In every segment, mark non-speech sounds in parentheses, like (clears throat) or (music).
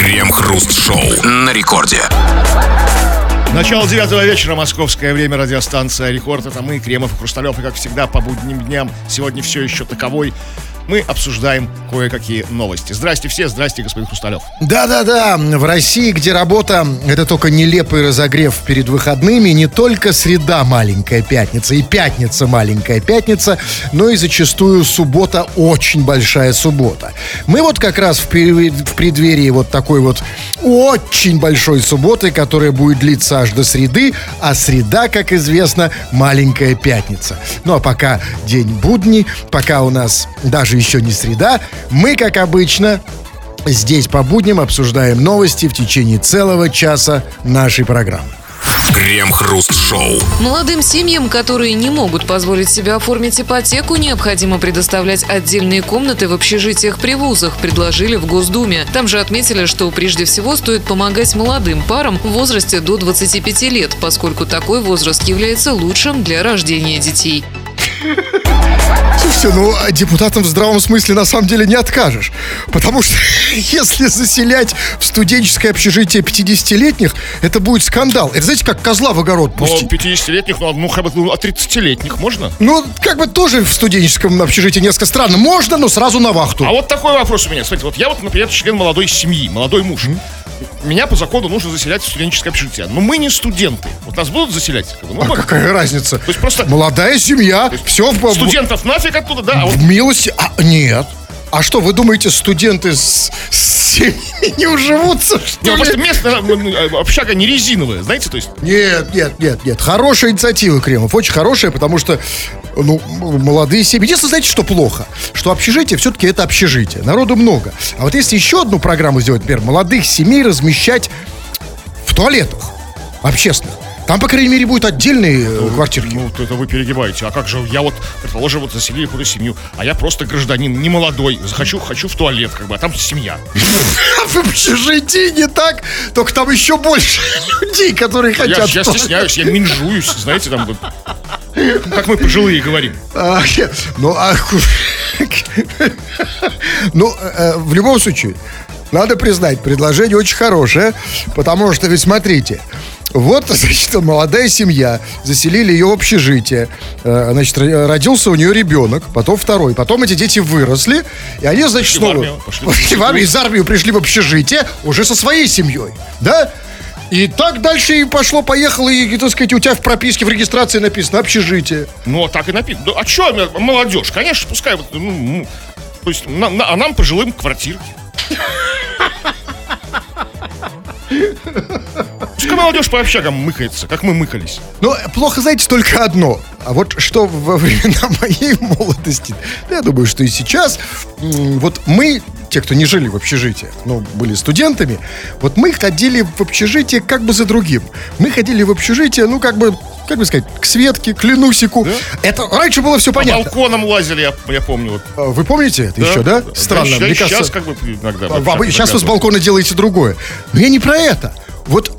Крем-хруст-шоу на рекорде. Начало девятого вечера, московское время, радиостанция «Рекорд». Это мы, Кремов и Хрусталев, и как всегда по будним дням, сегодня все еще таковой, мы обсуждаем кое-какие новости. Здрасте все, здрасте, господин Хрусталев. Да-да-да, в России, где работа — это только нелепый разогрев перед выходными, не только среда маленькая пятница и пятница маленькая пятница, но и зачастую суббота очень большая суббота. Мы вот как раз в, преддверии вот такой вот очень большой субботы, которая будет длиться аж до среды, а среда, как известно, маленькая пятница. Ну а пока день будний, пока у нас даже еще не среда, мы, как обычно, здесь по будням обсуждаем новости в течение целого часа нашей программы. Крем-хруст-шоу. Молодым семьям, которые не могут позволить себе оформить ипотеку, необходимо предоставлять отдельные комнаты в общежитиях при вузах, предложили в Госдуме. Там же отметили, что прежде всего стоит помогать молодым парам в возрасте до 25 лет, поскольку такой возраст является лучшим для рождения детей. Слушайте, ну депутатам в здравом смысле на самом деле не откажешь. Потому что (laughs) если заселять в студенческое общежитие 50-летних, это будет скандал. Это знаете, как козла в огород Ну, пустить. 50-летних, ну, ну, хотя бы ну, а 30-летних можно? Ну, как бы тоже в студенческом общежитии несколько странно. Можно, но сразу на вахту. А вот такой вопрос у меня. Смотрите, вот я вот, например, член молодой семьи, молодой муж. Меня по закону нужно заселять в студенческое общежитие. Но мы не студенты. Вот нас будут заселять? Ну, А вот. какая разница? То есть просто Молодая семья, все в, студентов нафиг оттуда, да? А вот в милости. А, нет. А что, вы думаете, студенты с, с семьями не уживутся, что ну, ли? просто местная м, общага не резиновая, знаете, то есть... Нет, нет, нет, нет. Хорошая инициатива, Кремов. Очень хорошая, потому что, ну, молодые семьи. Единственное, знаете, что плохо? Что общежитие все-таки это общежитие. Народу много. А вот если еще одну программу сделать, например, молодых семей размещать в туалетах общественных, там, по крайней мере, будут отдельные э, квартирки. Ну, это вы перегибаете. А как же я вот, предположим, вот заселили какую-то семью, а я просто гражданин, не молодой, захочу, хочу в туалет, как бы, а там семья. (laughs) в общежитии не так, только там еще больше (laughs) людей, которые хотят. я стесняюсь, я минжуюсь, знаете, там вот. Как мы пожилые говорим. А, Ну, а, ну, э, в любом случае, надо признать, предложение очень хорошее, потому что, ведь смотрите, вот, (laughs) значит, молодая семья, заселили ее в общежитие, Э, значит, ро- родился у нее ребенок, потом второй, потом эти дети выросли, и они, значит, Пошли в снова армию, пошли в пошли в армию, из армии пришли в общежитие уже со своей семьей, да? И так дальше и пошло-поехало, и, так сказать, у тебя в прописке, в регистрации написано общежитие. Ну, а так и написано. Ну, а что, молодежь? Конечно, пускай ну, ну, то есть, на- на- а нам пожилым квартирки. Пускай молодежь по общагам мыкается, как мы мыкались. Но плохо, знаете, только одно. А вот что во времена моей молодости, да, я думаю, что и сейчас, вот мы, те, кто не жили в общежитии, ну, были студентами, вот мы ходили в общежитие как бы за другим. Мы ходили в общежитие, ну, как бы, как бы сказать, к Светке, к Ленусику. Это раньше было все По понятно. балконам лазили, я, я помню. Вот. А Вы помните это еще, да? Странно, Да, мне сейчас кажется. как бы иногда. А вы- Сейчас вы с балкона делаете другое. Но я не про это. Вот,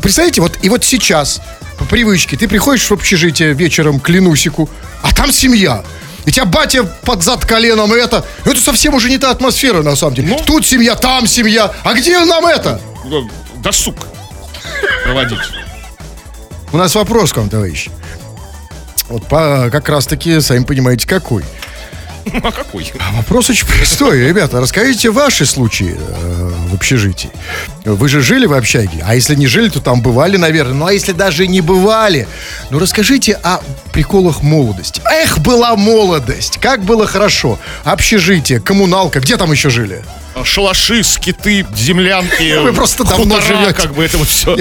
представляете, вот и вот сейчас, по привычке, ты приходишь в общежитие вечером к Ленусику, а там семья. И тебя батя под зад коленом, и это... Это совсем уже не та атмосфера, на самом деле. Ну. Тут семья, там семья. А где нам это? Ну, Досуг проводить. У нас вопрос к вам, товарищ. Вот по, как раз-таки, сами понимаете, какой. Ну, а какой? А Вопрос очень простой. Ребята, расскажите ваши случаи э, в общежитии. Вы же жили в общаге, а если не жили, то там бывали, наверное. Ну, а если даже не бывали, ну, расскажите о приколах молодости. Эх, была молодость, как было хорошо. Общежитие, коммуналка, где там еще жили? Шалаши, скиты, землянки. Вы просто давно хутора, живете. как бы это вот все.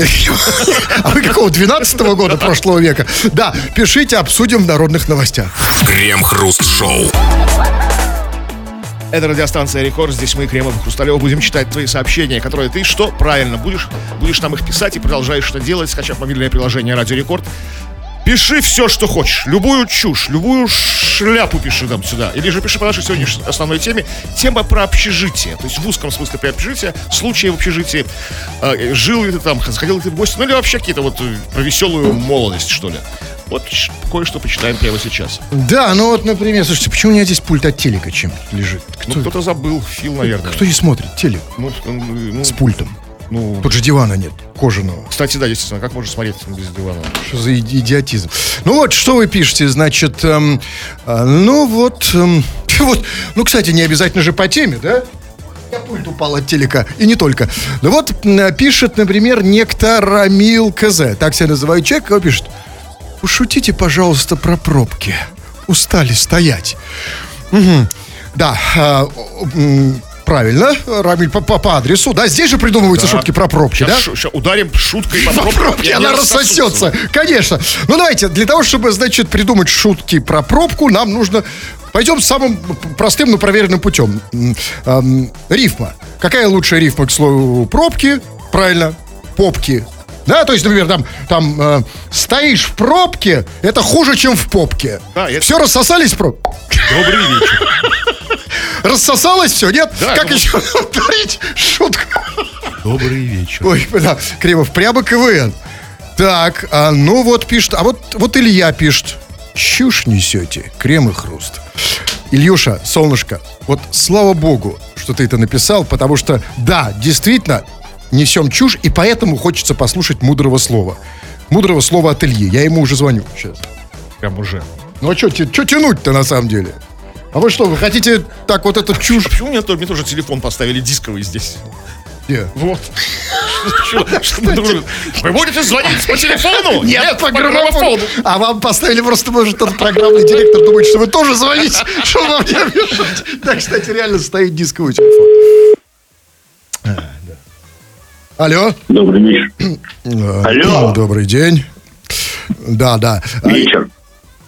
А вы какого, 12 года прошлого века? Да, пишите, обсудим в народных новостях. Крем-хруст-шоу. Это радиостанция Рекорд. Здесь мы, Кремов и Хрусталев, будем читать твои сообщения, которые ты что? Правильно, будешь, будешь нам их писать и продолжаешь это делать, скачав мобильное приложение Радио Рекорд. Пиши все, что хочешь. Любую чушь, любую шляпу пиши нам сюда. Или же пиши по нашей сегодняшней основной теме. Тема про общежитие. То есть в узком смысле про общежитие, случаи в общежитии. Э, жил ли ты там, сходил ли ты в гости, ну или вообще какие-то вот э, про веселую молодость, что ли. Вот кое-что почитаем прямо сейчас. Да, ну вот, например, слушайте, почему у меня здесь пульт от телека чем лежит? Ну, Кто, кто-то забыл, Фил, наверное. кто здесь смотрит? Телек Ну, ну, ну, с пультом. Ну, Тут же дивана нет, кожаного. кстати, да, естественно, как можно смотреть без дивана? Что за иди- идиотизм? Ну вот, что вы пишете, значит, эм, а, ну вот, эм, (laughs) вот, ну, кстати, не обязательно же по теме, да? Я пульт упал от телека, и не только. Ну вот, м, пишет, например, некто Рамил КЗ, так себя называет человек, он пишет, пошутите, пожалуйста, про пробки. Устали стоять. Мгм. Да, о, м, правильно, Рамиль, по, по- по адресу, да, здесь же придумываются Да. шутки про пробки, Сейчас, да? щас ударим шуткой по По пробке она рассосется. рассосутся. Конечно. Ну, давайте, для того, чтобы, значит, придумать шутки про пробку, нам нужно... Пойдем самым простым, но проверенным путем. Эм, рифма. Какая лучшая рифма к слову пробки? Правильно, попки. Да, то есть, например, там, там э, стоишь в пробке, это хуже, чем в попке. Да, это- Все рассосались в пробке? Добрый вечер. Рассосалось все, нет? Да, как ну- еще (laughs) повторить шутку? Добрый вечер. Ой, да, Кремов, прямо КВН. Так, а, ну вот пишет, а вот, вот Илья пишет. Чушь несете, крем и хруст. Ильюша, солнышко, вот слава богу, что ты это написал, потому что, да, действительно, несем чушь, и поэтому хочется послушать мудрого слова. Мудрого слова от Ильи. Я ему уже звоню сейчас. Прям уже. Ну а что тянуть-то на самом деле? А вы что, вы хотите так вот эту чушь? А почему мне, то- мне тоже телефон поставили дисковый здесь? Где? Вот. Что- что мы дружим? Вы будете звонить по телефону? (laughs) по граммофону. А вам поставили просто, может, тот программный директор думает, что вы тоже звоните, (laughs) что вам не мешать. Так, кстати, реально стоит дисковый телефон. А, да. Алло. Добрый вечер. Э, (clears throat) Алло. (clears throat) Добрый день. Да, да. А, Вечер.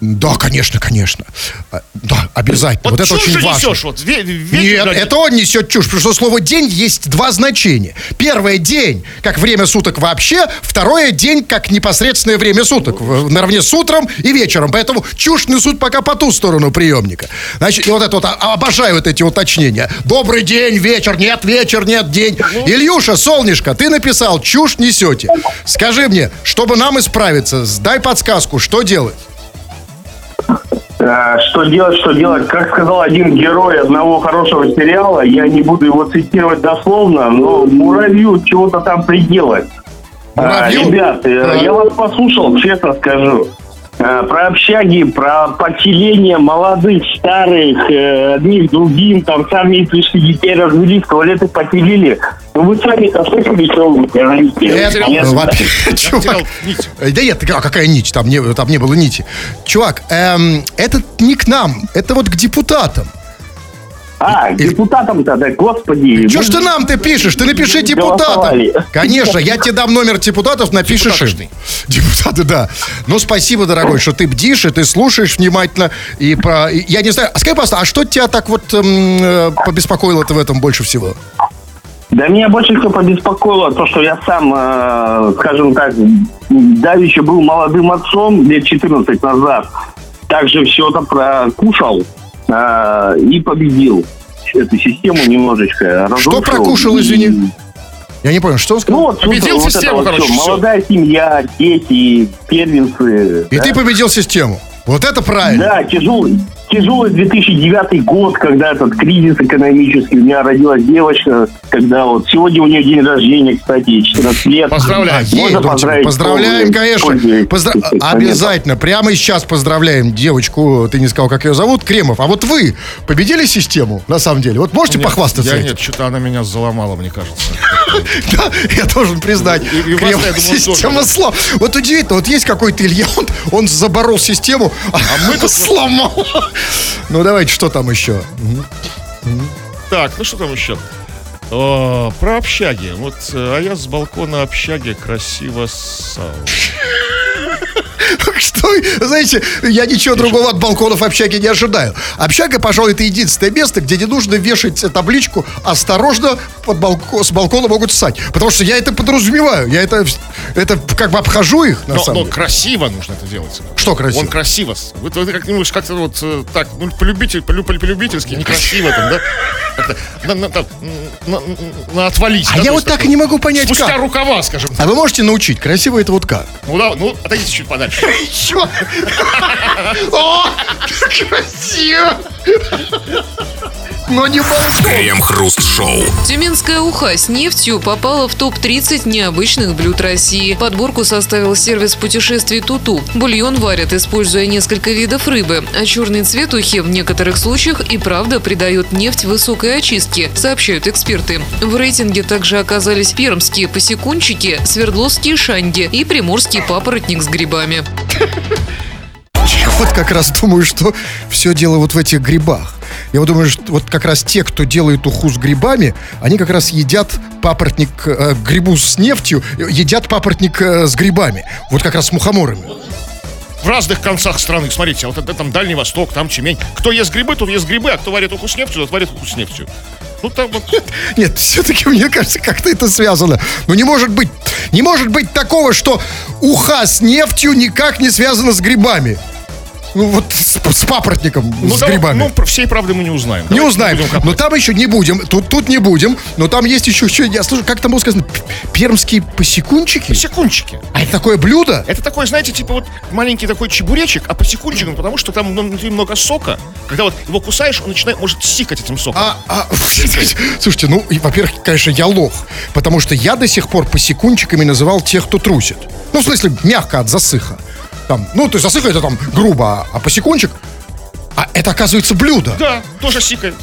Да, конечно, конечно. А, Да, обязательно. Вот, это чушь очень важно. несешь, вот, ве- Нет, да, это он несет чушь, потому что слово «день» есть два значения. Первое – день, как время суток вообще. Второе – день, как непосредственное время суток, наравне с утром и вечером. Поэтому чушь несут пока по ту сторону приемника. Значит, и вот это вот, а- обожаю вот эти уточнения. Добрый день, вечер, нет, вечер, нет, день. Ильюша, солнышко, ты написал, чушь несете. Скажи мне, чтобы нам исправиться, дай подсказку, что делать? Э, Что делать, что делать? Как сказал один герой одного хорошего сериала, я не буду его цитировать дословно, но муравью чего-то там приделать. Муравью? Ребят, э, Да. я вас послушал, честно скажу. Э, Про общаги, про поселение молодых, старых, э, одних другим, там сами пришли, детей развели, в туалеты поселили. Ну вы сами-то слышали, что вы говорите? Ну, э, Да нет, а какая нить? Там не, там не было нити. Чувак, эм, это не к нам, это вот к депутатам. А, депутатам тогда, господи. Че ж ты нам-то пишешь? Ты напиши депутатам. Конечно, я тебе дам номер депутатов, напишешь. Депутаточный. Депутаты, да. Ну, спасибо, дорогой, что ты бдишь, и ты слушаешь внимательно. И про... и Я не знаю, а скажи, пожалуйста, а что тебя так вот эм, э, побеспокоило-то в этом больше всего? Да меня больше всего побеспокоило то, что я сам, э, скажем так, давеча был молодым отцом лет 14 назад. Также все это прокушал э, и победил эту систему немножечко. Что прокушал, И- извини? Я не понял, что он Ну сказал? вот, Победил вот систему, вот короче, всё. всё. Молодая семья, дети, первенцы. И да? ты победил систему. Вот это правильно. Да, тяжелый, тяжелый 2009 год, когда этот кризис экономический. У меня родилась девочка, когда вот сегодня у нее день рождения, кстати, 14 лет. Поздравляю. Ей, Можно поздравить, поздравляем, пользуясь- конечно. Поздра-. Обязательно. Прямо сейчас поздравляем девочку. Ты не сказал, как ее зовут, Кремов. А вот вы победили систему, на самом деле. Вот можете Нет, похвастаться Я этим? нет, что-то она меня заломала, мне кажется. (laughs) Да, я должен признать. Система тоже. слом. Вот удивительно, вот есть какой-то Илья, он, заборол систему, а, мы (laughs) сломал. Ну, давайте, что там еще? Так, ну что там еще? О, про общаги. Вот, э, а я с балкона общаги красиво ссал. (laughs) Что, знаете, я ничего другого от балконов общаги не ожидаю. Общага, пожалуй, это единственное место, где не нужно вешать табличку «Осторожно, под балко- с балкона могут ссать». Потому что я это подразумеваю. Я это, это как бы обхожу их, на Но, самом но деле. красиво нужно это делать. Что красиво? Он красиво. Вот, вот как-нибудь как-то вот э, так, ну, полюбитель, полю- полю- полюбительски, некрасиво там, да? На, на, там, на, на- отвались. А да, я вот так и не могу понять, Спустя как. рукава, скажем так. А вы можете научить? Красиво это вот как? Ну, да, ну, отойдите чуть подальше. (laughs) Еще. О, красиво. Но не балкон. Крем-хруст-шоу. Тюменская уха с нефтью попала в топ-30 необычных блюд России. Подборку составил сервис путешествий Туту. Бульон варят, используя несколько видов рыбы, а черный цвет ухе в некоторых случаях и правда придает нефть высокой очистки, сообщают эксперты. В рейтинге также оказались пермские посекунчики, свердловские шанги и приморский папоротник с грибами. Вот как раз думаю, что все дело вот в этих грибах. Я вот думаю, что вот как раз те, кто делает уху с грибами, они как раз едят папоротник, э, грибу с нефтью, э, едят папоротник э, с грибами. Вот как раз с мухоморами. В разных концах страны, смотрите, вот это там Дальний Восток, там Тюмень. Кто ест грибы, тот ест грибы, а кто варит уху с нефтью, тот варит уху с нефтью. Ну там вот... (laughs) Нет, все-таки мне кажется, как-то это связано. Ну не может быть, не может быть такого, что уха с нефтью никак не связана с грибами. Ну вот с, с папоротником, Ну, с давай- грибами. ну, всей правды мы не узнаем. Не Давайте узнаем. копать. Но там еще не будем. Тут, тут не будем. Но там есть еще, еще я слышу, как там было сказано, пермские посекунчики. Секундчики. А это такое блюдо? Это такой, знаете, типа вот маленький такой чебуречек, а по секундчикам, потому что там ну, внутри много сока. Когда вот его кусаешь, он начинает, может, сикать этим соком. А, а, (laughs) слушайте, ну, во-первых, конечно, я лох. Потому что я до сих пор посекунчиками называл тех, кто трусит. Ну, в смысле, мягко от засыха. Там, ну, то есть засыха это там грубо, а посекунчик... А это, оказывается, блюдо. Да, тоже сикает.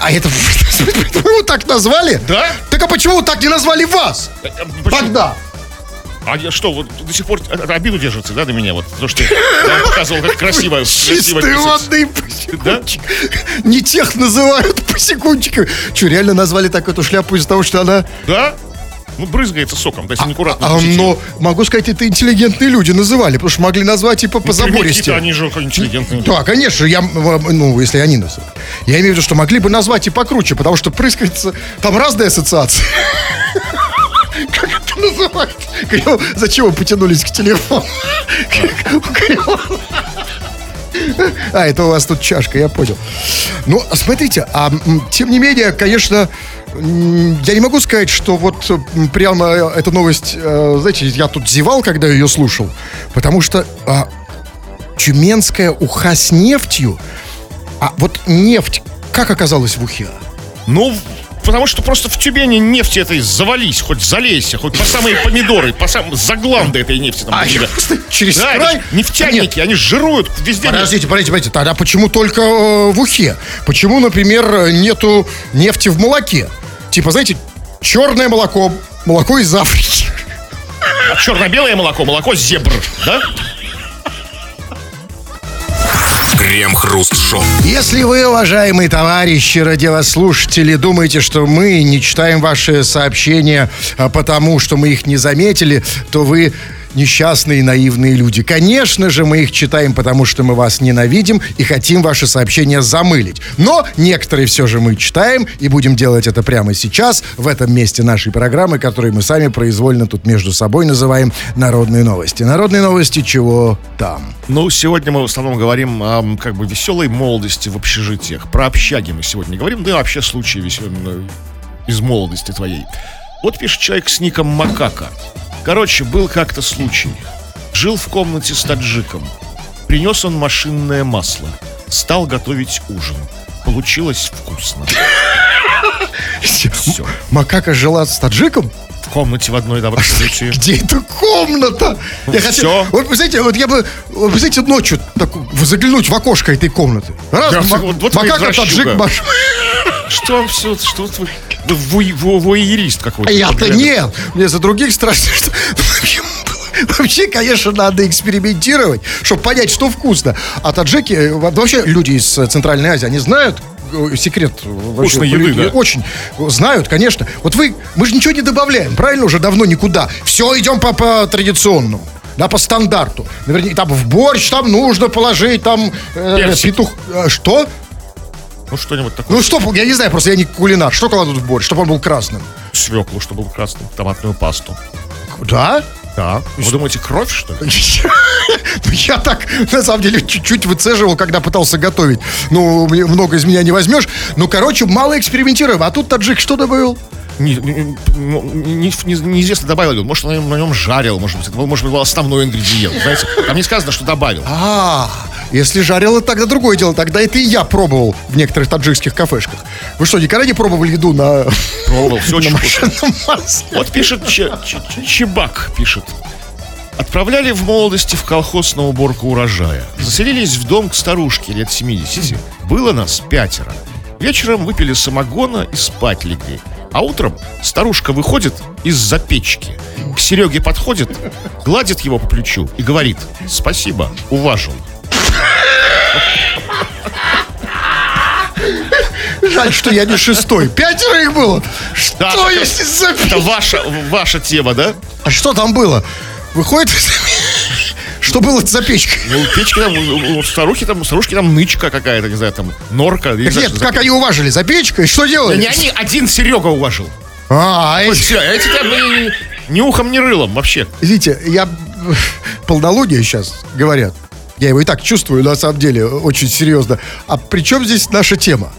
А это... (laughs) Вы его так назвали? Да. Так а почему так не назвали вас? А, почему? Тогда. А я что, вот до сих пор обиду держится, да, до меня? Вот то, что я показывал, как (laughs) красиво, Чистый водный посекунчик. Не тех называют (laughs) посекунчиками. Что, реально назвали так эту шляпу из-за того, что она... Да? Ну, брызгается соком, если неаккуратно. А, вкусите. но, могу сказать, это интеллигентные люди называли, потому что могли назвать типа по Ну, забористе. Они же интеллигентные. Да, конечно, я, ну, если они называют. Я имею в виду, что могли бы назвать и покруче, потому что прыскается, там разные ассоциации. (laughs) Как это? Говорю, Зачем вы потянулись к телефону? (laughs) (laughs) А, это у вас тут чашка, я понял. Ну, смотрите, а тем не менее, конечно, я не могу сказать, что вот м, прямо эта новость, э, знаете, я тут зевал, когда ее слушал, потому что а, тюменская уха с нефтью, а вот нефть как оказалась в ухе? Ну, потому что просто в Тюмени нефти этой завались, хоть залейся, хоть по самые помидоры, по самым загланды этой нефти там. А, просто через Да, край? нефтяники, они жируют везде. Подождите, подождите, подождите. Тогда почему только э, в ухе? Почему, например, нету нефти в молоке? Типа, знаете, черное молоко, молоко из Африки. А черно-белое молоко, молоко зебр, да? Крем-хруст-шоу. Если вы, уважаемые товарищи радиослушатели, думаете, что мы не читаем ваши сообщения а, потому, что мы их не заметили, то вы несчастные и наивные люди. Конечно же, мы их читаем, потому что мы вас ненавидим и хотим ваши сообщения замылить. Но некоторые все же мы читаем и будем делать это прямо сейчас, в этом месте нашей программы, которую мы сами произвольно тут между собой называем «Народные новости». Народные новости чего там? Ну, сегодня мы в основном говорим о как бы веселой молодости в общежитиях. Про общаги мы сегодня говорим, да и вообще случаи веселые из молодости твоей. Вот пишет человек с ником Макака. Короче, был как-то случай. Жил в комнате с таджиком. Принес он машинное масло. Стал готовить ужин. Получилось вкусно. Все. Макака жила с таджиком? В комнате в одной доброй случае. Где эта комната? Я хотел, вот, вы знаете, вот я бы, вот, вы знаете, ночью так, заглянуть в окошко этой комнаты. Раз, Да, ма- вот- вот макака, таджик, маш... Что все, что вы, вы вой- во- воерист какой-то. А Я-то нет. Мне за других страшно, что... Вообще, конечно, надо экспериментировать, чтобы понять, что вкусно. А таджики, э, во- вообще люди из э, Центральной Азии, они знают э, секрет вообще, Вкусной еды, да. Очень знают, конечно. Вот вы, мы же ничего не добавляем, правильно? Уже давно никуда. Все идем по, по традиционному. Да, по стандарту. Наверное, там в борщ там нужно положить, там э, Персик. петух. э, что? Ну, что-нибудь такое. Ну что, я не знаю, просто я не кулинар. Что кладут в борщ, чтобы он был красным? Свеклу, чтобы был красным, томатную пасту. Да? Да. Вы думаете, кровь, что ли? (laughs) Я так, на самом деле, чуть-чуть выцеживал, когда пытался готовить. Ну, много из меня не возьмешь. Ну, короче, мало экспериментируем. А тут таджик что добавил? не- не- не- не- неизвестно, добавил ли он. Может, он на нем, жарил, может быть. Это может быть, был основной ингредиент. Знаете, там не сказано, что добавил. А, если жарило, тогда другое дело. Тогда это и я пробовал в некоторых таджикских кафешках. Вы что, никогда не пробовали еду на, Пробовал, все (laughs) очень? Вот пишет Че- Че- Че- Чебак, пишет. Отправляли в молодости в колхоз на уборку урожая. Заселились в дом к старушке лет 70. Было нас пятеро. Вечером выпили самогона и спать легли. А утром старушка выходит из-за печки. К Сереге подходит, гладит его по плечу и говорит «Спасибо, уважил». Жаль, что я не шестой. Пятеро их было. Да, Что это- если за... Это ваша, ваша тема, да? А что там было? Выходит... Что было за печкой? Ну, печки там, у- старухи там, у старушки там нычка какая-то, не знаю, там, норка. не знаю, нет, за как они уважили? За печкой? Что Да делали? не они, один Серега уважил. А, эти- всё, а эти там ни, ни ухом, ни рылом вообще. Видите, я полнолуние сейчас говорят. Я его и так чувствую, на самом деле, очень серьезно. А при чем здесь наша тема?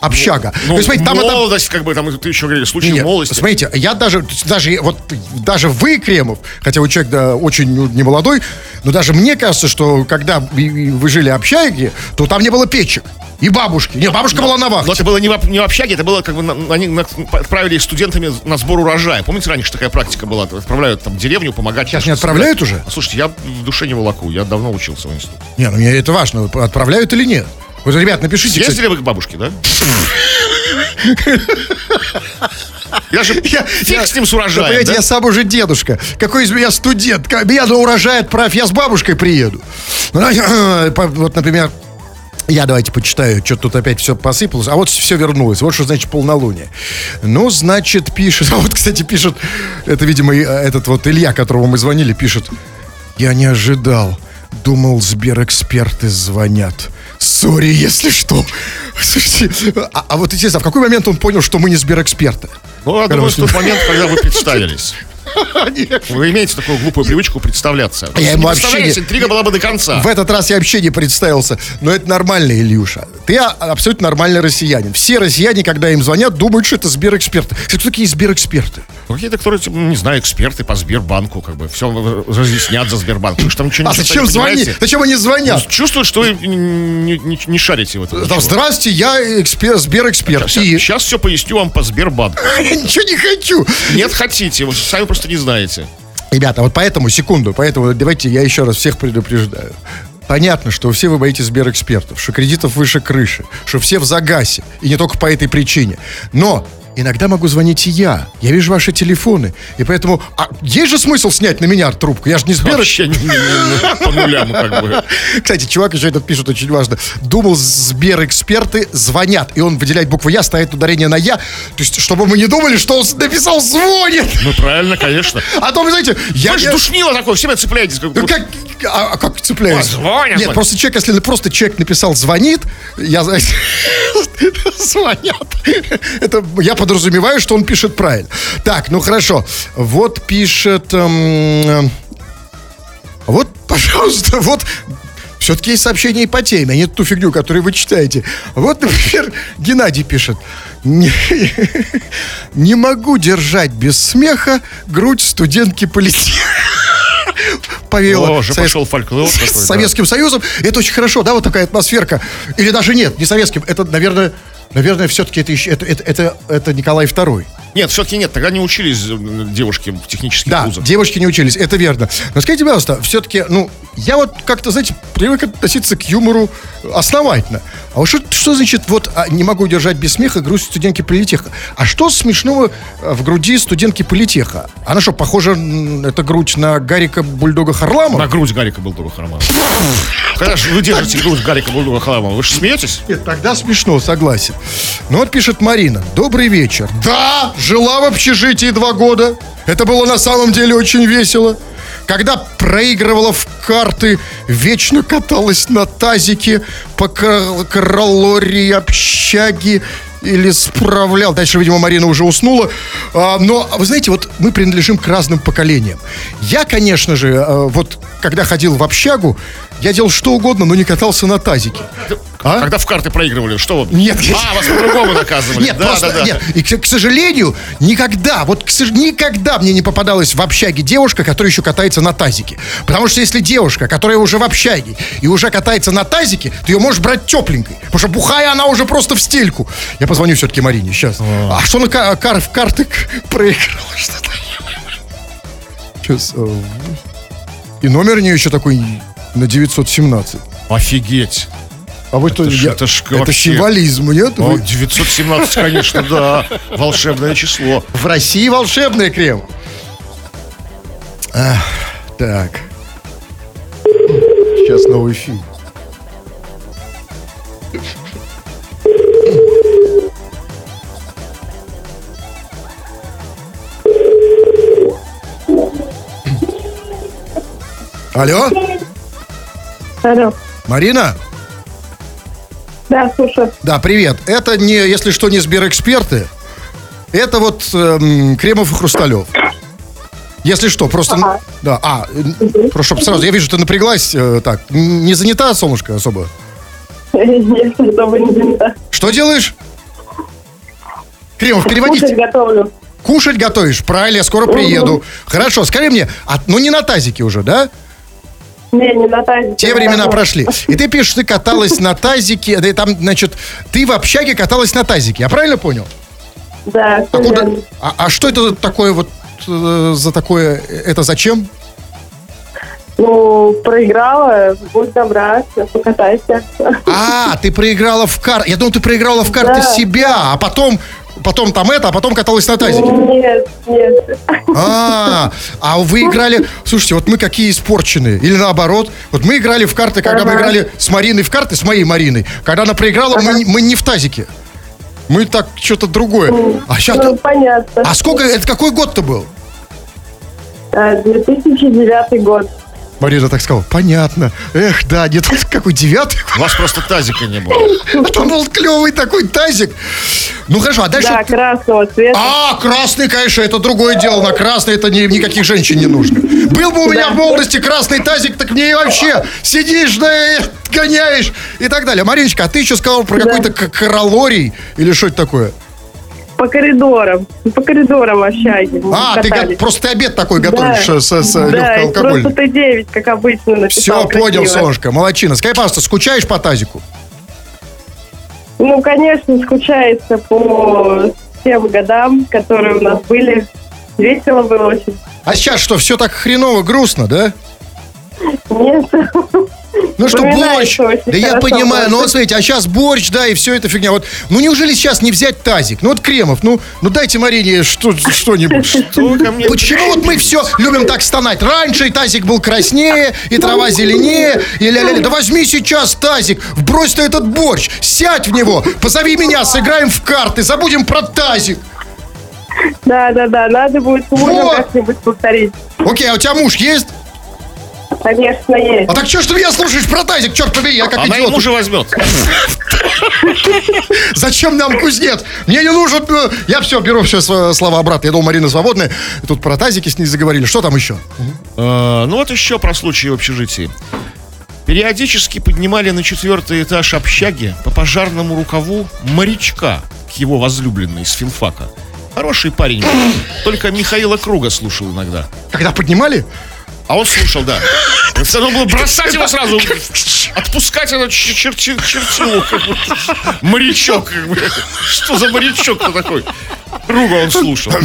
Общага. Ну, То есть, смотрите, там это- молодость, как бы, там, ты еще говорили, случай Нет, молодости. Смотрите, я даже, даже вот, даже вы, Кремов, хотя вы человек да, очень ну, не молодой, но даже мне кажется, что когда вы- жили общаге, то там не было печек. И бабушки. Нет, бабушка была на Но вахте. это было не в, не в общаге, это было как бы, на- они на- отправили студентами на сбор урожая. Помните, раньше такая практика была? Отправляют там в деревню помогать. Сейчас не отправляют собирать. уже? А, слушайте, я в душе не волоку, я давно учился в институте. Не, ну мне это важно, отправляют или нет. Вот, ребят, напишите. кстати. Съездили вы к бабушке, да? (laughs) Я же фиг с ним с Да, урожаем, понимаете, да? я сам уже дедушка. Какой из меня студент? Меня на урожай отправь, я с бабушкой приеду. Ну, по- Вот, например, я давайте почитаю, что тут опять все посыпалось, а вот все вернулось. Вот что значит полнолуние. Ну, значит, пишет, (laughs) а вот, кстати, пишет, это, видимо, э, этот вот Илья, которому мы звонили, пишет, я не ожидал, думал, Сберэксперты звонят. Сори, если что. (laughs) Слушайте, а, а вот интересно, а в какой момент он понял, что мы не Сберэксперты? Ну, я думаю, в тот момент, когда вы (laughs) представились. Вы имеете такую глупую привычку представляться. Я ему вообще не- интрига была бы до конца. В этот раз я вообще не представился. Но это нормально, Ильюша. Ты а- абсолютно нормальный россиянин. Все россияне, когда им звонят, думают, что это Сберэксперты. Кто такие Сберэксперты? Ну, Какие-то, которые, типа, не знаю, эксперты по Сбербанку, как бы, все разъяснят за Сбербанк. Что там ничего А не зачем звонить? Зачем они звонят? Чувствуют, что вы не, не- не шарите в этом. Там, Здрасте, я эксперт, Сберэксперт. И Сейчас все поясню вам по Сбербанку. (laughs) я ничего не хочу. Нет, хотите, вы сами просто не знаете. Ребята, вот поэтому, секунду, поэтому давайте я еще раз всех предупреждаю. Понятно, что все вы боитесь Сберэкспертов, что кредитов выше крыши, что все в загасе, и не только по этой причине. Но иногда могу звонить и я. Я вижу ваши телефоны. И поэтому... А есть же смысл снять на меня трубку? Я же не Сберэксперт. Вообще не- не- не- по нулям, как бы. (laughs) Кстати, чувак еще этот пишет очень важно. Думал, Сберэксперты звонят. И он выделяет букву «Я», ставит ударение на «Я». То есть, чтобы мы не думали, что он написал «звонит». Ну, правильно, конечно. (laughs) А то, вы знаете, я... Вы же я- душнило такое, все меня цепляетесь. как будто- как, а, а как цепляюсь? А, звонят, Нет, звонят. просто человек, если просто человек написал звонит, я (laughs) звонят. Это я подразумеваю, что он пишет правильно. Так, ну хорошо. Вот пишет. эм, вот, (laughs) пожалуйста, вот. Все-таки есть сообщения и по теме, а не ту фигню, которую вы читаете. Вот, например, (laughs) Геннадий пишет. Не, (laughs) не могу держать без смеха грудь студентки политеха. Повеяло О, уже совет- пошел фольклор такой, да. Советским Союзом. Это очень хорошо, да, вот такая атмосферка. Или даже нет, не советским. Это, наверное, наверное, все-таки это, это, это, это, это Николай II. Нет, все-таки нет, тогда не учились э, девушки в технических Да, вузах. девочки не учились, это верно. Но скажите, пожалуйста, все-таки, ну, я вот как-то, знаете, привык относиться к юмору основательно. А вот что, что значит, вот, а, не могу держать без смеха грудь студентки политеха? А что смешного а, в груди студентки политеха? Она что, похожа, м, эта грудь на Гарика Бульдога Харламова? На грудь Гарика Булдуга Харамова. Когда же вы держите грудь Гарика Булдуга Харамова? Вы же смеетесь? Нет, тогда смешно, согласен. Ну вот пишет Марина. Добрый вечер. Да, жила в общежитии два года. Это было на самом деле очень весело. Когда проигрывала в карты, вечно каталась на тазике по калории общаги или справлял. Дальше, видимо, Марина уже уснула. А, но, вы знаете, вот мы принадлежим к разным поколениям. Я, конечно же, э, вот когда ходил в общагу, я делал что угодно, но не катался на тазике. А? Когда в карты проигрывали, что вы? Нет, А, вас по-другому наказывали. Нет, да, просто, да, да. нет. И, к, к сожалению, никогда, вот к никогда мне не попадалась в общаге девушка, которая еще катается на тазике. Потому что если девушка, которая уже в общаге и уже катается на тазике, ты ее можешь брать тепленькой. Потому что бухая она уже просто в стельку. Я позвоню все-таки Марине сейчас. А, что на ка- кар- в карты (laughs) проиграла? Что-то. Сейчас. э, И номер у нее еще такой на 917. Офигеть. А вы то Это ж- я- это ж это вообще- символизм, нет? О, Вы- 917, конечно, да. Волшебное число. В России волшебный крем. Ах, так. Сейчас новый фильм. Алло, Алло. Марина? Да, слушаю. Да, привет. Это не, если что, не Сберэксперты. Это вот эм, Кремов и Хрусталев. Если что, просто... Ага. Да, а, просто чтобы сразу, я вижу, ты напряглась э, так. Не занята, солнышко, особо? Нет, особо не занята. Что делаешь? Кремов, переводить. Кушать готовлю. Кушать готовишь? Правильно, я скоро приеду. Хорошо, скажи мне, а, ну не на тазике уже, да? Не, не на тазике. Те времена прошли. И ты пишешь, ты каталась на тазике, да и там, значит, ты в общаге каталась на тазике, я правильно понял? Да, А, куда- а, а что это такое вот э, за такое? Это зачем? Ну, проиграла, будь добра, покатайся. А, ты проиграла в карты. Я думал, ты проиграла в карты Да. себя, а потом, потом там это, а потом каталась на тазике. Нет, нет. А, а вы играли... Слушайте, вот мы какие испорченные. Или наоборот. Вот мы играли в карты, когда мы играли с Мариной в карты, с моей Мариной. Когда она проиграла, мы, мы не в тазике. Мы так что-то другое. А сейчас... Ну, понятно. А сколько... Это какой год-то был? А, 2009 год. Марина так сказала, понятно. Эх, да, нет, (laughs) какой девятый У вас просто тазика не было. (laughs) А там был клевый такой тазик. Ну хорошо, а дальше... Да, красного цвета. А, красный, конечно, это другое дело. На красный это ни- никаких женщин не нужно. Был бы у меня в молодости красный тазик, так мне и вообще сидишь, да гоняешь и так далее. Мариночка, а ты еще сказал про какой-то к- каралорий или что это такое? По коридорам. По коридорам общаги. А, ты катались. го- просто ты обед такой готовишь Да. с, с Да, легкоалкогольным. просто ты 9, как обычно, написал Все, понял, красиво. солнышко, молодчина. Скажи, пожалуйста, скучаешь по тазику? Ну, конечно, скучается по тем годам, которые у нас были. Весело было очень. А сейчас что, все так хреново, грустно, да? Нет. (laughs) Ну что, борщ? Да я понимаю, ну вот смотрите, а сейчас борщ, да, и все это фигня. Вот, ну неужели сейчас не взять тазик? Ну вот Кремов, ну, ну дайте Марине что, что-нибудь. (laughs) Что ко мне? Почему вот мы все любим так стонать? Раньше и тазик был краснее, и трава зеленее, и ля-ля-ля. Да возьми сейчас тазик, вбрось ты этот борщ, сядь в него, позови меня, сыграем в карты, забудем про тазик. Да, да, да, надо будет с мужем Вот. как-нибудь повторить. Окей, а у тебя муж есть? Конечно, есть. А так что ж ты меня слушаешь про тазик, черт побери, я как Она идиот. ему же возьмет. (laughs) Зачем нам кузнец? Мне не нужен... э, Я все, беру все слова обратно. Я думал, Марина свободная. Тут про тазики с ней заговорили. Что там еще? Э, Ну вот еще про случаи в общежитии. Периодически поднимали на четвертый этаж общаги по пожарному рукаву морячка к его возлюбленной из филфака. Хороший парень, только Михаила Круга слушал иногда. Когда поднимали? А он слушал, да. (laughs) Надо было бросать его сразу, отпускать это чер- черти- чертилу. как бы. Морячок, как бы. Что за морячок-то такой? Круга он слушал. (laughs)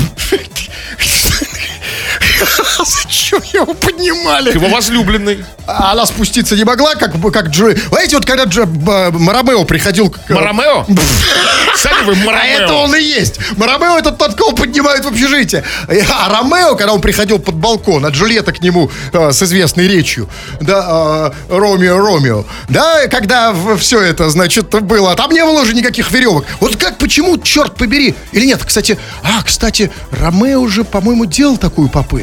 (laughs) Зачем его поднимали? Его возлюбленной. А она спуститься не могла, как, как Джо... Знаете, вот когда Джо... Б- Марамео приходил... К... Марамео? (laughs) Сами вы А Марамео. это он и есть. Марамео этот тот, кого поднимают в общежитие. А Ромео, когда он приходил под балкон, а Джульетта к нему э, с известной речью, да, э, Ромео, Ромео, да, когда все это, значит, было, там не было уже никаких веревок. Вот как, почему, черт побери, или нет, кстати, а, кстати, Ромео же, по-моему, делал такую попытку.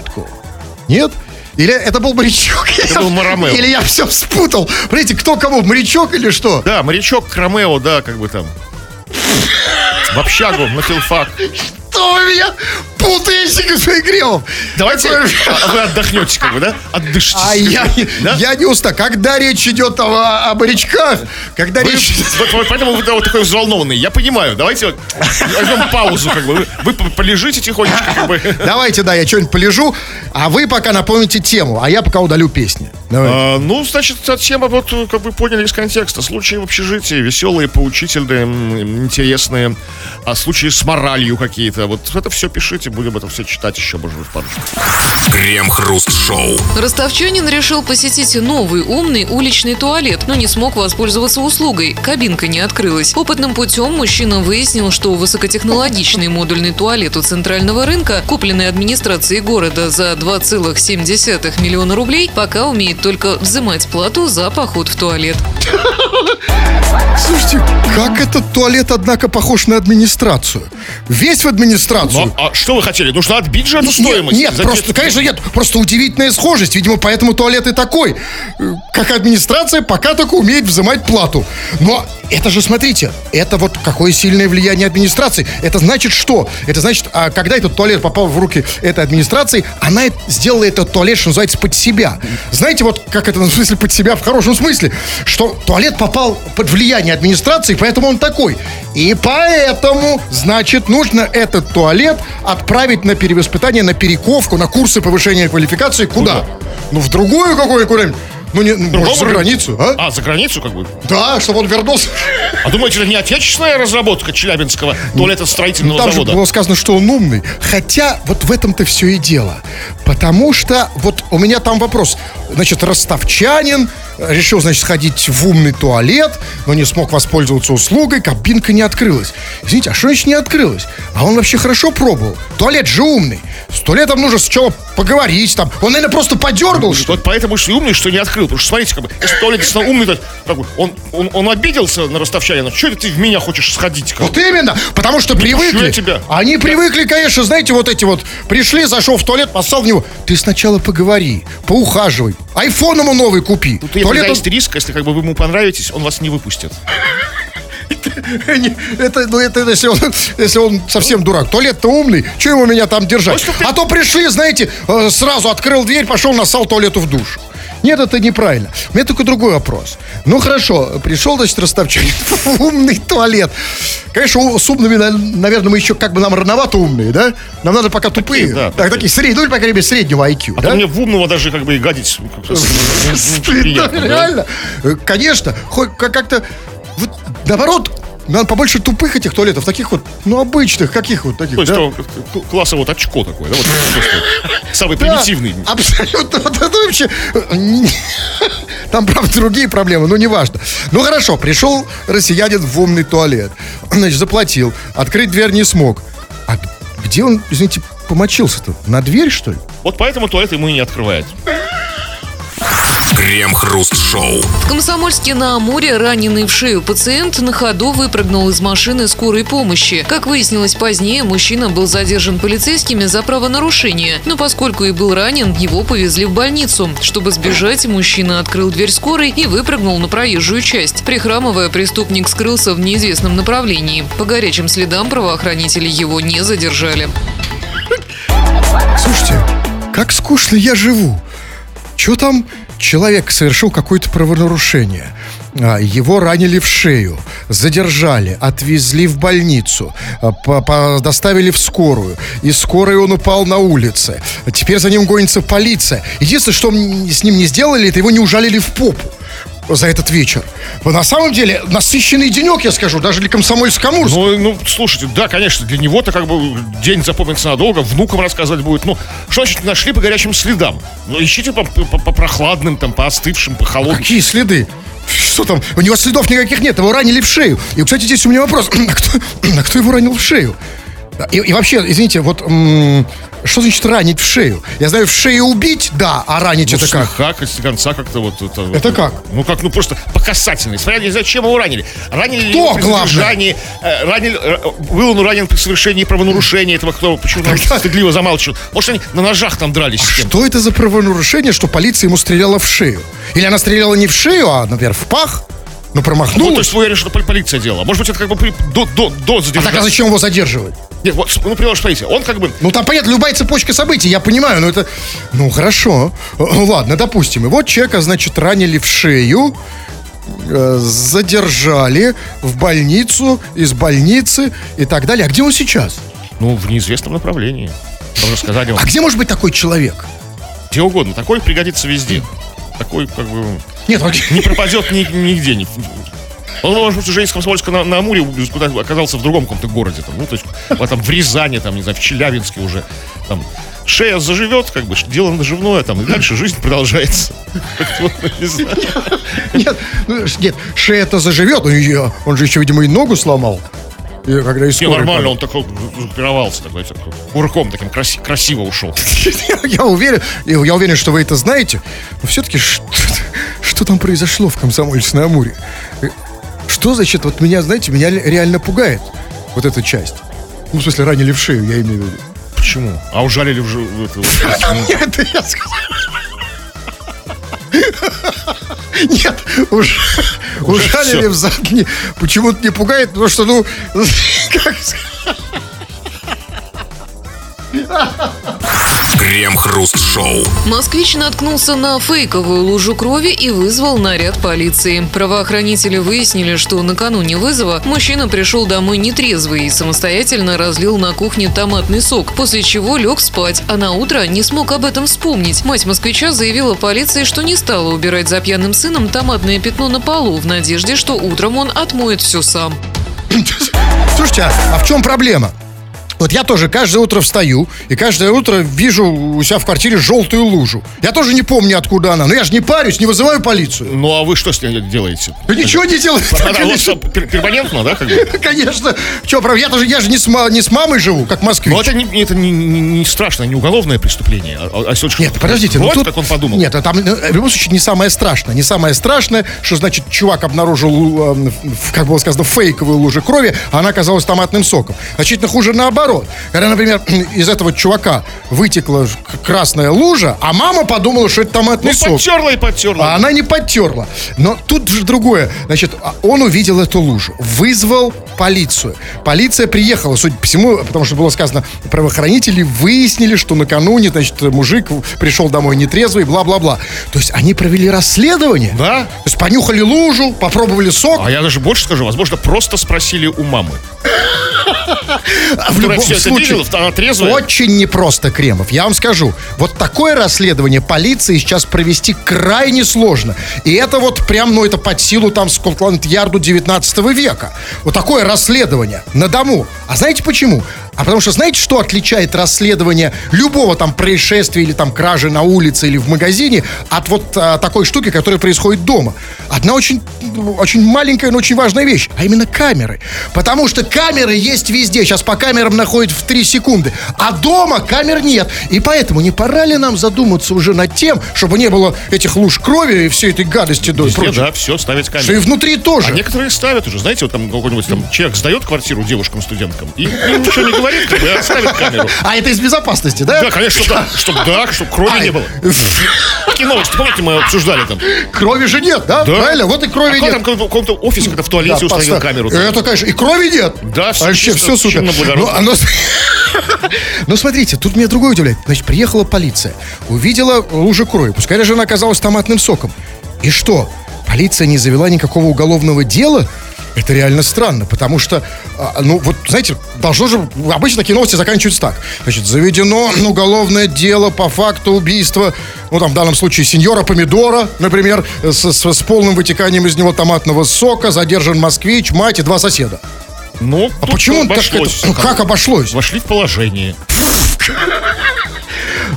Нет? Или это был морячок? Это был Марамео. Или я все спутал? Понимаете, кто кого, морячок или что? Да, морячок Ромео, да, как бы там. В общагу, на филфак. Что вы меня Давайте, господин Кремов. Давайте а вы отдохнете, как бы, да? Отдышитесь. А я, Да? я не устал. Когда речь идет о, о морячках, когда Вы- речь... (laughs) вот- поэтому вы вот такой взволнованный. Я понимаю. Давайте вот возьмем паузу, как бы. Вы, вы полежите тихонечко, как бы. (laughs) Давайте, да, я что-нибудь полежу, а вы пока напомните тему, а я пока удалю песни. А, ну, значит, тема, вот, как вы поняли из контекста. Случаи в общежитии, веселые, поучительные, интересные. А случаи с моралью какие-то. Вот это все пишите, будем это все читать еще, может быть, парочку. Крем-хруст-шоу. Ростовчанин решил посетить новый умный уличный туалет, но не смог воспользоваться услугой. Кабинка не открылась. Опытным путем мужчина выяснил, что высокотехнологичный модульный туалет у центрального рынка, купленный администрацией города за 2,7 миллиона рублей, пока умеет только взимать плату за поход в туалет. (laughs) Слушайте, как этот туалет, однако, похож на администрацию? Весь в администрацию. Ну, а что вы хотели? Нужно отбить же эту стоимость. Нет, За просто, конечно, нет. Просто удивительная схожесть. Видимо, поэтому туалет и такой. Э, Как администрация пока только умеет взимать плату. Но это же, смотрите, это вот какое сильное влияние администрации. Это значит что? Это значит, а, когда этот туалет попал в руки этой администрации, она сделала этот туалет, что называется, под себя. Знаете, вот как это, в смысле, под себя в хорошем смысле, что туалет попал под влияние администрации, поэтому он такой. И поэтому, значит, нужно этот туалет отправить на перевоспитание, на перековку, на курсы повышения квалификации. Куда? Ну, в другую какую куда-нибудь. Ну, не, ну, может, за Другому- границу, а? А, за границу, как бы. Да, чтобы он вернулся. А думаете, это не отечественная разработка Челябинского туалета строительного Там же завода? было сказано, что он умный. Хотя вот в этом-то все и дело. Потому что вот у меня там вопрос. Значит, ростовчанин решил, значит, сходить в умный туалет, но не смог воспользоваться услугой, кабинка не открылась. Извините, а что значит не открылась? А он вообще хорошо пробовал. Туалет же умный. С туалетом нужно сначала поговорить там. Он, наверное, просто подергал, что? Вот поэтому что и умный, что не открыл. Потому что, смотрите, как бы, если туалет действительно умный, как бы, он, он, он обиделся на ростовчанина. Что ты в меня хочешь сходить? Как? Вот именно, потому что пущу привыкли. тебя. Они привыкли, конечно, знаете, вот эти вот. Пришли, зашел в туалет, поставил в него. Ты сначала поговори, поухаживай. Айфон ему новый купи. Тут есть, Туалет есть риск, если как бы вы ему понравитесь, он вас не выпустит. (laughs) Это, ну, это если он, если он совсем дурак. Туалет-то умный, что ему меня там держать? А то пришли, знаете, э, сразу открыл дверь, пошел, нассал туалету в душ. Нет, это неправильно. У меня только другой вопрос. Ну хорошо, пришел, значит, ростовчанин в (laughs) умный туалет. Конечно, с умными, на- наверное, мы еще как бы нам рановато умные, да? Нам надо пока тупые. да, так, такие средние, ну по крайней мере, среднего IQ, А да? то мне в умного даже как бы и гадить реально. Конечно, хоть как- как-то, наоборот, надо побольше тупых этих туалетов, таких вот, ну, обычных, каких вот таких, То есть да? то, к- класса вот очко такое, да? Вот, просто самый Да, примитивный. Абсолютно. Вот это вообще... э, Там, правда, другие проблемы, но неважно. Ну, хорошо, пришел россиянин в умный туалет. Значит, заплатил. Открыть дверь не смог. А где он, извините, помочился-то? На дверь, что ли? Вот поэтому туалет ему и не открывает. Крем-хруст-шоу. В Комсомольске на Амуре раненый в шею пациент на ходу выпрыгнул из машины скорой помощи. Как выяснилось позднее, мужчина был задержан полицейскими за правонарушение. Но поскольку и был ранен, его повезли в больницу. Чтобы сбежать, мужчина открыл дверь скорой и выпрыгнул на проезжую часть. Прихрамывая, преступник скрылся в неизвестном направлении. По горячим следам правоохранители его не задержали. Слушайте, как скучно я живу. Что там человек совершил какое-то правонарушение? А, Его ранили в шею, задержали, отвезли в больницу, а, по- по- доставили в скорую. Из скорой он упал на улице. Теперь за ним гонится полиция. Единственное, что с ним не сделали, это его не ужалили в попу за этот вечер. На самом деле, насыщенный денек, я скажу, даже для комсомольска-амурска. Ну, ну, слушайте, да, конечно, для него-то как бы день запомнится надолго, внукам рассказывать будет. Ну, что значит нашли по горячим следам? Ну, ищите по, по- по прохладным, там, по остывшим, по холодным. Какие следы? Что там? У него следов никаких нет, его ранили в шею. И, кстати, здесь у меня вопрос. (clears throat) А кто, (clears throat) а кто его ранил в шею? И, и вообще, извините, вот м, что значит ранить в шею? Я знаю, в шею убить, да, а ранить Ну, это как? слегка, с конца как-то вот это. вот. Это как? Ну как, ну просто по касательной. Смотря зачем его ранили. Ранили ли Кто его при задержании, э, ранили, э, был он ранен при совершении правонарушения этого, кто почему-то стыдливо замалчивает. Может, они на ножах там дрались кем Что это за правонарушение, что полиция ему стреляла в шею? Или она стреляла не в шею, а, например, в пах? Ну, Ну, то промахнулась. есть вы уверены, что пол- полиция делала? Может быть, это как бы до, до, до а задержания? так а зачем его задерживать? Нет, вот, ну, понимаешь, смотрите, он как бы... Ну, там, понятно, любая цепочка событий, я понимаю, но это... Ну, хорошо. Э, Ладно, допустим. И вот человека, значит, ранили в шею, э, задержали в больницу, из больницы и так далее. А где он сейчас? Ну, в неизвестном направлении. Можно сказать, он А где может быть такой человек? где угодно. Такой пригодится везде. Такой, как бы, Нет, он- не пропадет ни- нигде. Он, может быть, уже из Комсомольска на, на Амуре куда оказался в другом каком-то городе. Там, ну, то есть, там в Рязани, там, не знаю, в Челябинске уже. Там, шея заживет, как бы, дело наживное, там, и дальше жизнь продолжается. Нет, ну, нет, шея-то заживет, но ее- он же еще, видимо, и ногу сломал. И когда из Не, нормально, он такой группировался, такой, такой, курком таким краси- красиво ушел. (laughs) Я уверен, я я уверен, что вы это знаете, но все-таки что, что там произошло в Комсомольске на Амуре? Что значит, вот меня, знаете, меня ре- реально пугает вот эта часть. Ну, в смысле, ранили в шею, я имею в виду. Почему? А ужалили в ну, Это я сказал. Нет, уж, ужалили в задний. Почему-то не пугает, потому что, ну, (laughs) как сказать, Крем-хруст-шоу. Москвич наткнулся на фейковую лужу крови и вызвал наряд полиции. Правоохранители выяснили, что накануне вызова мужчина пришел домой нетрезвый и самостоятельно разлил на кухне томатный сок, после чего лег спать, а на утро не смог об этом вспомнить. Мать москвича заявила полиции, что не стала убирать за пьяным сыном томатное пятно на полу в надежде, что утром он отмоет все сам. Слушайте, а, а в чем проблема? Вот я тоже каждое утро встаю и каждое утро вижу у себя в квартире желтую лужу. Я тоже не помню, откуда она. Но я же не парюсь, не вызываю полицию. Ну, а вы что с ней делаете? Да ничего не делаю. Она у вас Конечно, что, пер- перманентно, да, как бы? (laughs) Конечно. Че, правда, я, тоже, я же не с, не с мамой живу, как москвич. Но это не, это не, не- не страшно, не уголовное преступление, а, а Нет, подождите, ну вот тут... как он подумал. Нет, а там в любом случае не самое страшное. Не самое страшное, что значит чувак обнаружил, э, как было сказано, фейковую лужу крови, а она оказалась томатным соком. Значительно хуже наоборот. Когда, например, (clears throat) из этого чувака вытекла красная лужа, а мама подумала, что это Ну, сок. подтерла и подтерла. А она не подтерла. Но тут же другое. Значит, а он увидел эту лужу, вызвал полицию. Полиция приехала, судя по всему, потому что было сказано, правоохранители выяснили, что накануне, значит, мужик пришел домой нетрезвый, бла-бла-бла. То есть они провели расследование. Да? То есть понюхали лужу, попробовали сок. А я даже больше скажу, возможно, просто спросили у мамы. А в любом это случае, она трезвая. Очень непросто, Кремов. Я вам скажу, вот такое расследование полиции сейчас провести крайне сложно. И это вот прям, ну, это под силу там Скотланд-Ярду 19 века. Вот такое расследование на дому. А знаете почему? А потому что знаете, что отличает расследование любого там происшествия или там кражи на улице или в магазине от вот а, такой штуки, которая происходит дома? Одна очень, очень маленькая, но очень важная вещь, а именно камеры. Потому что камеры есть везде. Сейчас по камерам находят в 3 секунды. А дома камер нет. И поэтому не пора ли нам задуматься уже над тем, чтобы не было этих луж крови и всей этой гадости до Везде, да, все, ставить Что и внутри тоже. А некоторые ставят уже, знаете, вот там какой-нибудь там человек сдает квартиру девушкам-студенткам и ничего не говорит, как бы, а ставит камеру. А это из безопасности, да? Да, конечно, да, чтобы да, чтобы крови А, не было. Такие новости, помните, мы обсуждали там. Крови же нет, да? Правильно? Вот и крови А кто нет. там в каком-то- офисе, когда в туалете установил камеру. Это, конечно, и крови нет. Да, всё Вообще, чисто, все супер. Ну, (laughs) Ну, смотрите, тут меня другое удивляет. Значит, приехала полиция, увидела лужу крови. Пускай даже она оказалась томатным соком. И что? Полиция не завела никакого уголовного дела? Это реально странно, потому что, а, ну, вот, знаете, должно же... Обычно такие новости заканчиваются так. Значит, заведено уголовное дело по факту убийства, ну, там, в данном случае, сеньора Помидора, например, с, с- с полным вытеканием из него томатного сока, задержан москвич, мать и два соседа. Ну, А почему так обошлось. это- (clears throat) ну, как обошлось? Вошли в положение.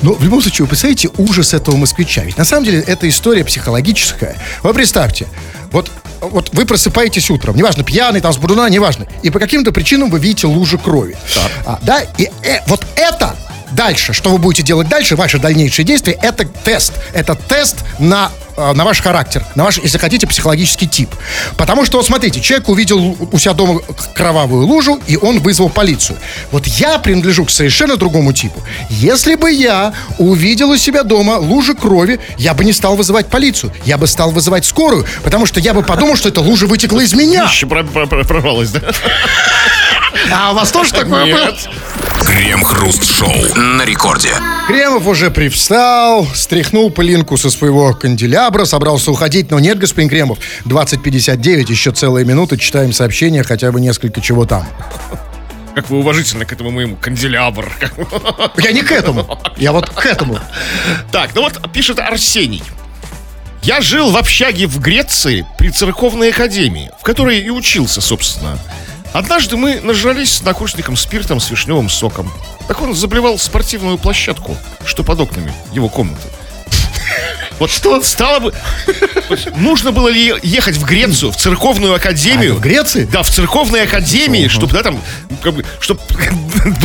Но в любом случае, вы представляете ужас этого москвича? Ведь на самом деле это история психологическая. Вы представьте, вот, вот вы просыпаетесь утром, неважно, пьяный, там, с бурдуна, неважно, и по каким-то причинам вы видите лужу крови. А, да, и э, вот это дальше, что вы будете делать дальше, ваши дальнейшие действия, это тест. Это тест на э, на ваш характер, на ваш, если хотите, психологический тип. Потому что, вот смотрите, человек увидел у себя дома кровавую лужу, и он вызвал полицию. Вот я принадлежу к совершенно другому типу. Если бы я увидел у себя дома лужи крови, я бы не стал вызывать полицию. Я бы стал вызывать скорую, потому что я бы подумал, что эта лужа вытекла из меня. (laughs) Еще про- про- про- прорвалась, да? А у вас тоже такое было? Нет. Крем-хруст-шоу на рекорде. Кремов уже привстал, стряхнул пылинку со своего канделябра, собрался уходить, но нет, господин Кремов, 20.59, еще целая минута, читаем сообщения, хотя бы несколько чего там. Как вы уважительно к этому моему канделябр. Я не к этому, я вот к этому. Так, ну вот пишет Арсений. Я жил в общаге в Греции при церковной академии, в которой и учился, собственно. Однажды мы нажрались с однокурсником спиртом с вишневым соком. Так он заблевал спортивную площадку, что под окнами его комнаты. Вот что стало бы... Нужно было ли ехать в Грецию, в церковную академию? А, в Греции? Да, в церковной академии, чтобы, да, там, как бы, чтобы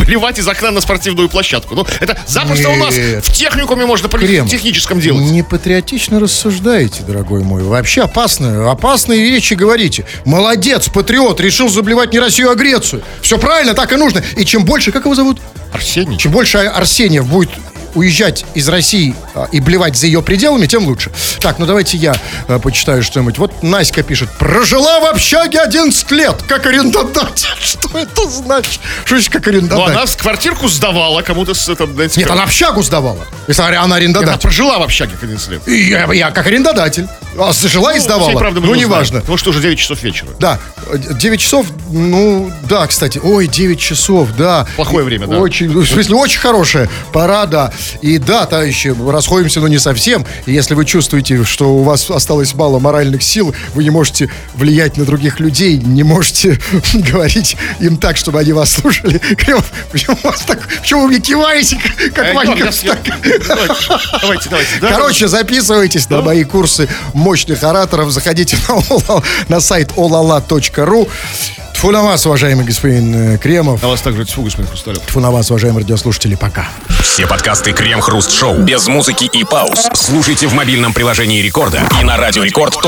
блевать (laughs) из окна на спортивную площадку. Ну, это запросто у нас Нет. в техникуме можно по Кремов, техническом делать. Не патриотично рассуждаете, дорогой мой. Вообще опасно, опасные вещи говорите. Молодец, патриот, решил заблевать не Россию, а Грецию. Все правильно, так и нужно. И чем больше, как его зовут? Арсений. Чем больше Арсеньев будет уезжать из России а, и блевать за ее пределами, тем лучше. Так, ну давайте я а, почитаю что-нибудь. Вот Наська пишет. Прожила в общаге 11 лет, как арендодатель. (laughs) Что это значит? Что значит как Ну, арендодатель? она с квартирку сдавала кому-то с этом, знаете, Нет, она общагу сдавала. Если она она арендодатель. прожила в общаге 11 лет. И Я, я как арендодатель. А жила и Ну, сдавала. всей правды мы ну, неважно. Потому что уже 9 часов вечера. Да, 9 часов, ну, да, кстати, ой, 9 часов, да. Плохое время, да. Очень, в смысле, очень хорошая пора, да. И да, товарищи, расходимся, но не совсем. И если вы чувствуете, что у вас осталось мало моральных сил, вы не можете влиять на других людей, не можете (laughs) говорить им так, чтобы они вас слушали. (laughs) Почему, вас так, почему вы мне киваете, как, Э, Ванька? Давайте, давайте, давайте. да, Короче, записывайтесь на мои курсы мощных ораторов. Заходите на, (laughs) на сайт olala.ru. Тьфу на вас, уважаемый господин э, Кремов. На вас также тьфу, господин Хрусталев. Тьфу на вас, уважаемые радиослушатели. Пока. Все подкасты Крем-хруст-шоу без музыки и пауз слушайте в мобильном приложении Рекорда и на радиорекорд.ру.